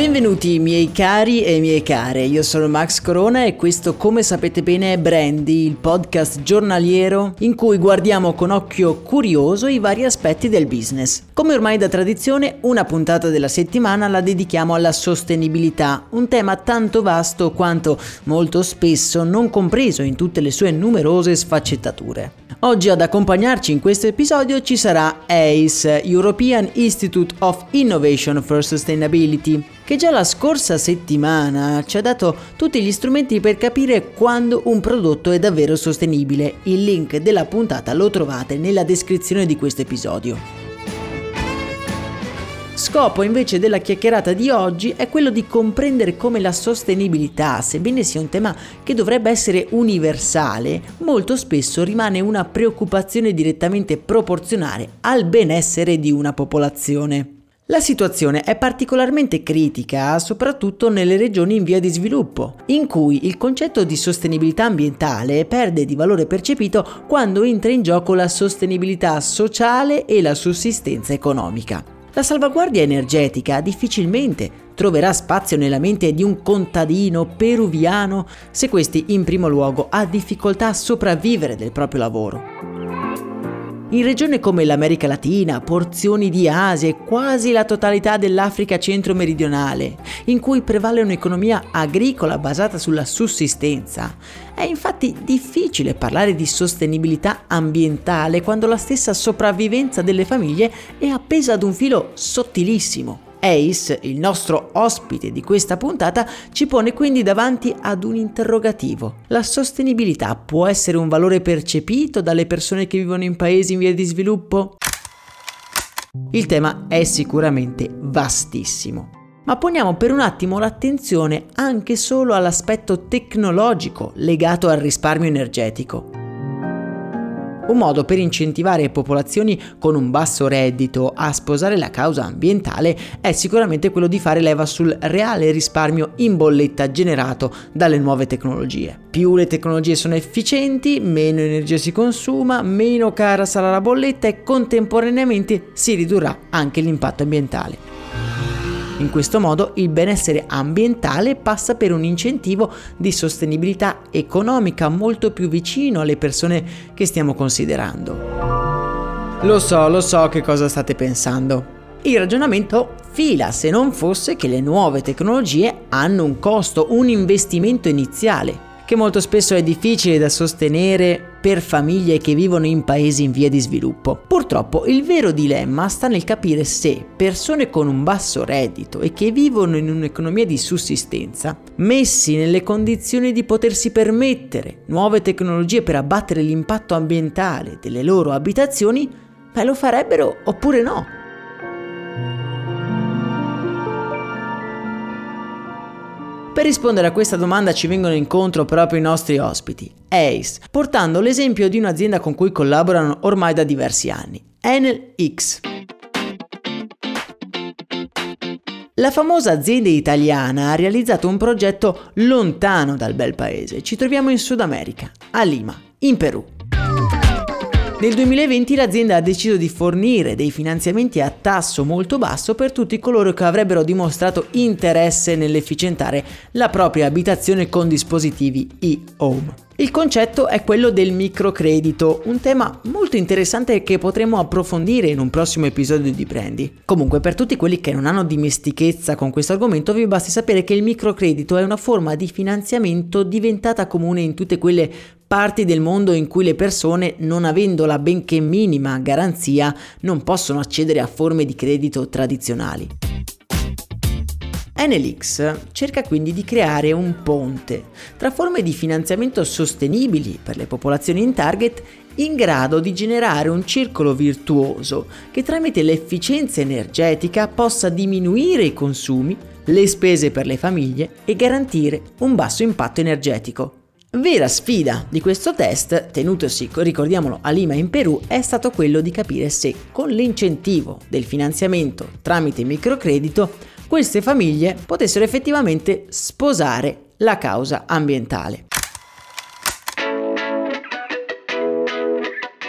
Benvenuti miei cari e miei care, io sono Max Corona e questo come sapete bene è Brandy, il podcast giornaliero in cui guardiamo con occhio curioso i vari aspetti del business. Come ormai da tradizione, una puntata della settimana la dedichiamo alla sostenibilità, un tema tanto vasto quanto molto spesso non compreso in tutte le sue numerose sfaccettature. Oggi ad accompagnarci in questo episodio ci sarà ACE, European Institute of Innovation for Sustainability, che già la scorsa settimana ci ha dato tutti gli strumenti per capire quando un prodotto è davvero sostenibile. Il link della puntata lo trovate nella descrizione di questo episodio. Scopo invece della chiacchierata di oggi è quello di comprendere come la sostenibilità, sebbene sia un tema che dovrebbe essere universale, molto spesso rimane una preoccupazione direttamente proporzionale al benessere di una popolazione. La situazione è particolarmente critica soprattutto nelle regioni in via di sviluppo, in cui il concetto di sostenibilità ambientale perde di valore percepito quando entra in gioco la sostenibilità sociale e la sussistenza economica. La salvaguardia energetica difficilmente troverà spazio nella mente di un contadino peruviano se questi in primo luogo ha difficoltà a sopravvivere del proprio lavoro. In regioni come l'America Latina, porzioni di Asia e quasi la totalità dell'Africa centro-meridionale, in cui prevale un'economia agricola basata sulla sussistenza, è infatti difficile parlare di sostenibilità ambientale quando la stessa sopravvivenza delle famiglie è appesa ad un filo sottilissimo Ace, il nostro ospite di questa puntata, ci pone quindi davanti ad un interrogativo. La sostenibilità può essere un valore percepito dalle persone che vivono in paesi in via di sviluppo? Il tema è sicuramente vastissimo. Ma poniamo per un attimo l'attenzione anche solo all'aspetto tecnologico legato al risparmio energetico. Un modo per incentivare popolazioni con un basso reddito a sposare la causa ambientale è sicuramente quello di fare leva sul reale risparmio in bolletta generato dalle nuove tecnologie. Più le tecnologie sono efficienti, meno energia si consuma, meno cara sarà la bolletta e contemporaneamente si ridurrà anche l'impatto ambientale. In questo modo il benessere ambientale passa per un incentivo di sostenibilità economica molto più vicino alle persone che stiamo considerando. Lo so, lo so che cosa state pensando. Il ragionamento fila se non fosse che le nuove tecnologie hanno un costo, un investimento iniziale che molto spesso è difficile da sostenere per famiglie che vivono in paesi in via di sviluppo. Purtroppo il vero dilemma sta nel capire se persone con un basso reddito e che vivono in un'economia di sussistenza, messi nelle condizioni di potersi permettere nuove tecnologie per abbattere l'impatto ambientale delle loro abitazioni, beh, lo farebbero oppure no. Per rispondere a questa domanda ci vengono incontro proprio i nostri ospiti, ACE, portando l'esempio di un'azienda con cui collaborano ormai da diversi anni, Enel X. La famosa azienda italiana ha realizzato un progetto lontano dal bel paese. Ci troviamo in Sud America, a Lima, in Perù. Nel 2020 l'azienda ha deciso di fornire dei finanziamenti a tasso molto basso per tutti coloro che avrebbero dimostrato interesse nell'efficientare la propria abitazione con dispositivi e-home. Il concetto è quello del microcredito, un tema molto interessante che potremo approfondire in un prossimo episodio di Brandy. Comunque, per tutti quelli che non hanno dimestichezza con questo argomento, vi basti sapere che il microcredito è una forma di finanziamento diventata comune in tutte quelle parti del mondo in cui le persone, non avendo la benché minima garanzia, non possono accedere a forme di credito tradizionali. Enelix cerca quindi di creare un ponte tra forme di finanziamento sostenibili per le popolazioni in target in grado di generare un circolo virtuoso che tramite l'efficienza energetica possa diminuire i consumi, le spese per le famiglie e garantire un basso impatto energetico. Vera sfida di questo test, tenutosi, ricordiamolo, a Lima in Perù, è stato quello di capire se con l'incentivo del finanziamento tramite microcredito queste famiglie potessero effettivamente sposare la causa ambientale.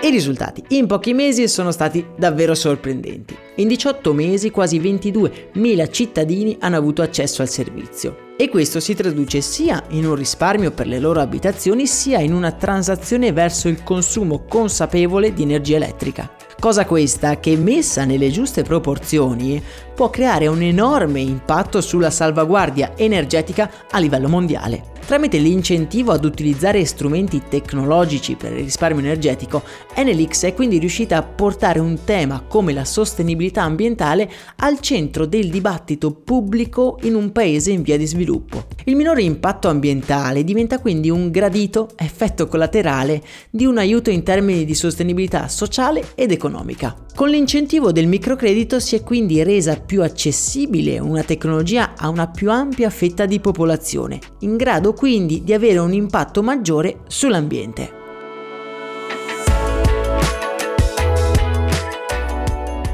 I risultati in pochi mesi sono stati davvero sorprendenti. In 18 mesi quasi 22.000 cittadini hanno avuto accesso al servizio e questo si traduce sia in un risparmio per le loro abitazioni sia in una transazione verso il consumo consapevole di energia elettrica. Cosa questa che messa nelle giuste proporzioni può creare un enorme impatto sulla salvaguardia energetica a livello mondiale. Tramite l'incentivo ad utilizzare strumenti tecnologici per il risparmio energetico, Enelix è quindi riuscita a portare un tema come la sostenibilità ambientale al centro del dibattito pubblico in un paese in via di sviluppo. Il minore impatto ambientale diventa quindi un gradito effetto collaterale di un aiuto in termini di sostenibilità sociale ed economica. Con l'incentivo del microcredito si è quindi resa più accessibile una tecnologia a una più ampia fetta di popolazione, in grado quindi di avere un impatto maggiore sull'ambiente.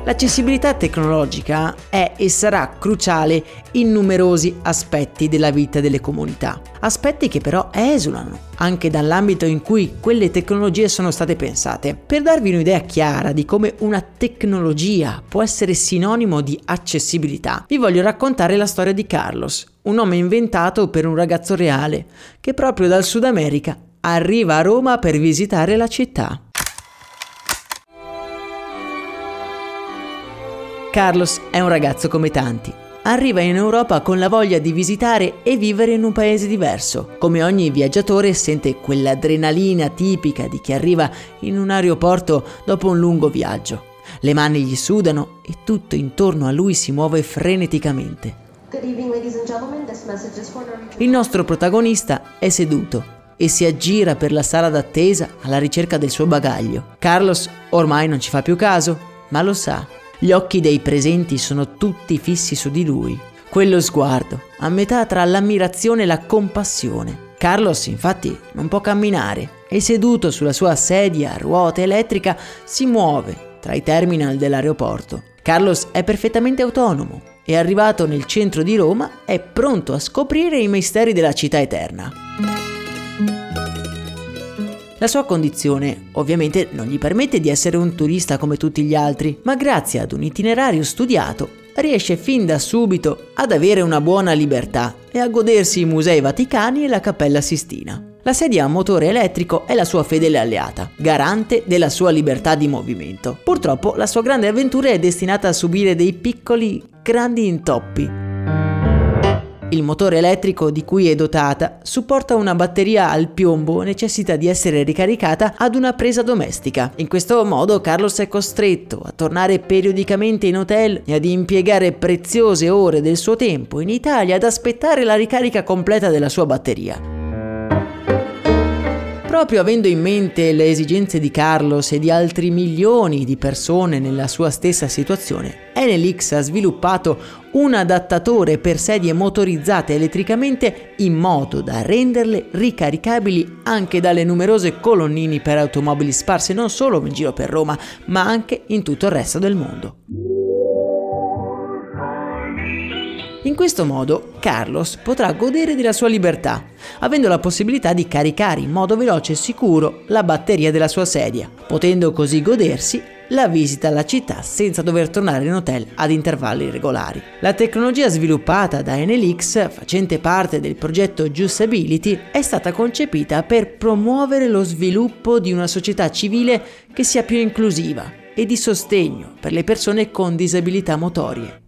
L'accessibilità tecnologica è e sarà cruciale in numerosi aspetti della vita delle comunità, aspetti che però esulano anche dall'ambito in cui quelle tecnologie sono state pensate. Per darvi un'idea chiara di come una tecnologia può essere sinonimo di accessibilità, vi voglio raccontare la storia di Carlos, un nome inventato per un ragazzo reale che proprio dal Sud America arriva a Roma per visitare la città. Carlos è un ragazzo come tanti. Arriva in Europa con la voglia di visitare e vivere in un paese diverso. Come ogni viaggiatore sente quell'adrenalina tipica di chi arriva in un aeroporto dopo un lungo viaggio. Le mani gli sudano e tutto intorno a lui si muove freneticamente. Il nostro protagonista è seduto e si aggira per la sala d'attesa alla ricerca del suo bagaglio. Carlos ormai non ci fa più caso, ma lo sa gli occhi dei presenti sono tutti fissi su di lui. Quello sguardo, a metà tra l'ammirazione e la compassione. Carlos infatti non può camminare e seduto sulla sua sedia a ruota elettrica si muove tra i terminal dell'aeroporto. Carlos è perfettamente autonomo e arrivato nel centro di Roma è pronto a scoprire i misteri della città eterna. La sua condizione ovviamente non gli permette di essere un turista come tutti gli altri, ma grazie ad un itinerario studiato riesce fin da subito ad avere una buona libertà e a godersi i musei vaticani e la Cappella Sistina. La sedia a motore elettrico è la sua fedele alleata, garante della sua libertà di movimento. Purtroppo la sua grande avventura è destinata a subire dei piccoli, grandi intoppi. Il motore elettrico di cui è dotata supporta una batteria al piombo necessita di essere ricaricata ad una presa domestica. In questo modo Carlos è costretto a tornare periodicamente in hotel e ad impiegare preziose ore del suo tempo in Italia ad aspettare la ricarica completa della sua batteria. Proprio avendo in mente le esigenze di Carlos e di altri milioni di persone nella sua stessa situazione, Enelix ha sviluppato un adattatore per sedie motorizzate elettricamente in modo da renderle ricaricabili anche dalle numerose colonnini per automobili sparse non solo in giro per Roma, ma anche in tutto il resto del mondo. Questo modo Carlos potrà godere della sua libertà, avendo la possibilità di caricare in modo veloce e sicuro la batteria della sua sedia, potendo così godersi la visita alla città senza dover tornare in hotel ad intervalli regolari. La tecnologia sviluppata da Enelix, facente parte del progetto Juiceability, è stata concepita per promuovere lo sviluppo di una società civile che sia più inclusiva e di sostegno per le persone con disabilità motorie.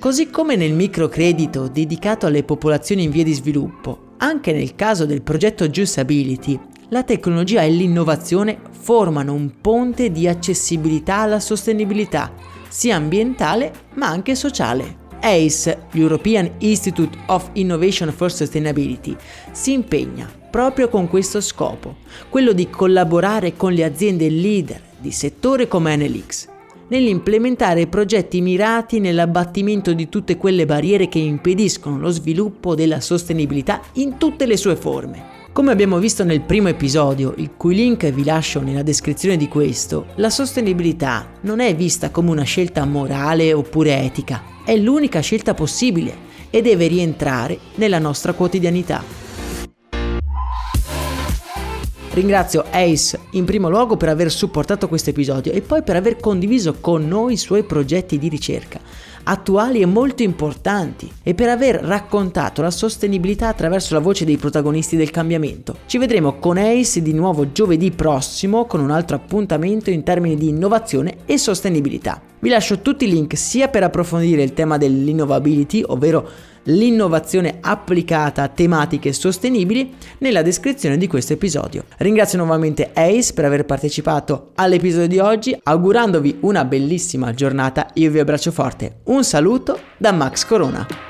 Così come nel microcredito dedicato alle popolazioni in via di sviluppo, anche nel caso del progetto Juiceability, la tecnologia e l'innovazione formano un ponte di accessibilità alla sostenibilità, sia ambientale ma anche sociale. ACE, l'European Institute of Innovation for Sustainability, si impegna proprio con questo scopo, quello di collaborare con le aziende leader di settore come Enelix nell'implementare progetti mirati nell'abbattimento di tutte quelle barriere che impediscono lo sviluppo della sostenibilità in tutte le sue forme. Come abbiamo visto nel primo episodio, il cui link vi lascio nella descrizione di questo, la sostenibilità non è vista come una scelta morale oppure etica, è l'unica scelta possibile e deve rientrare nella nostra quotidianità. Ringrazio Ace in primo luogo per aver supportato questo episodio e poi per aver condiviso con noi i suoi progetti di ricerca attuali e molto importanti e per aver raccontato la sostenibilità attraverso la voce dei protagonisti del cambiamento. Ci vedremo con Ace di nuovo giovedì prossimo con un altro appuntamento in termini di innovazione e sostenibilità. Vi lascio tutti i link sia per approfondire il tema dell'innovability, ovvero l'innovazione applicata a tematiche sostenibili nella descrizione di questo episodio. Ringrazio nuovamente Ace per aver partecipato all'episodio di oggi, augurandovi una bellissima giornata. Io vi abbraccio forte. Un saluto da Max Corona.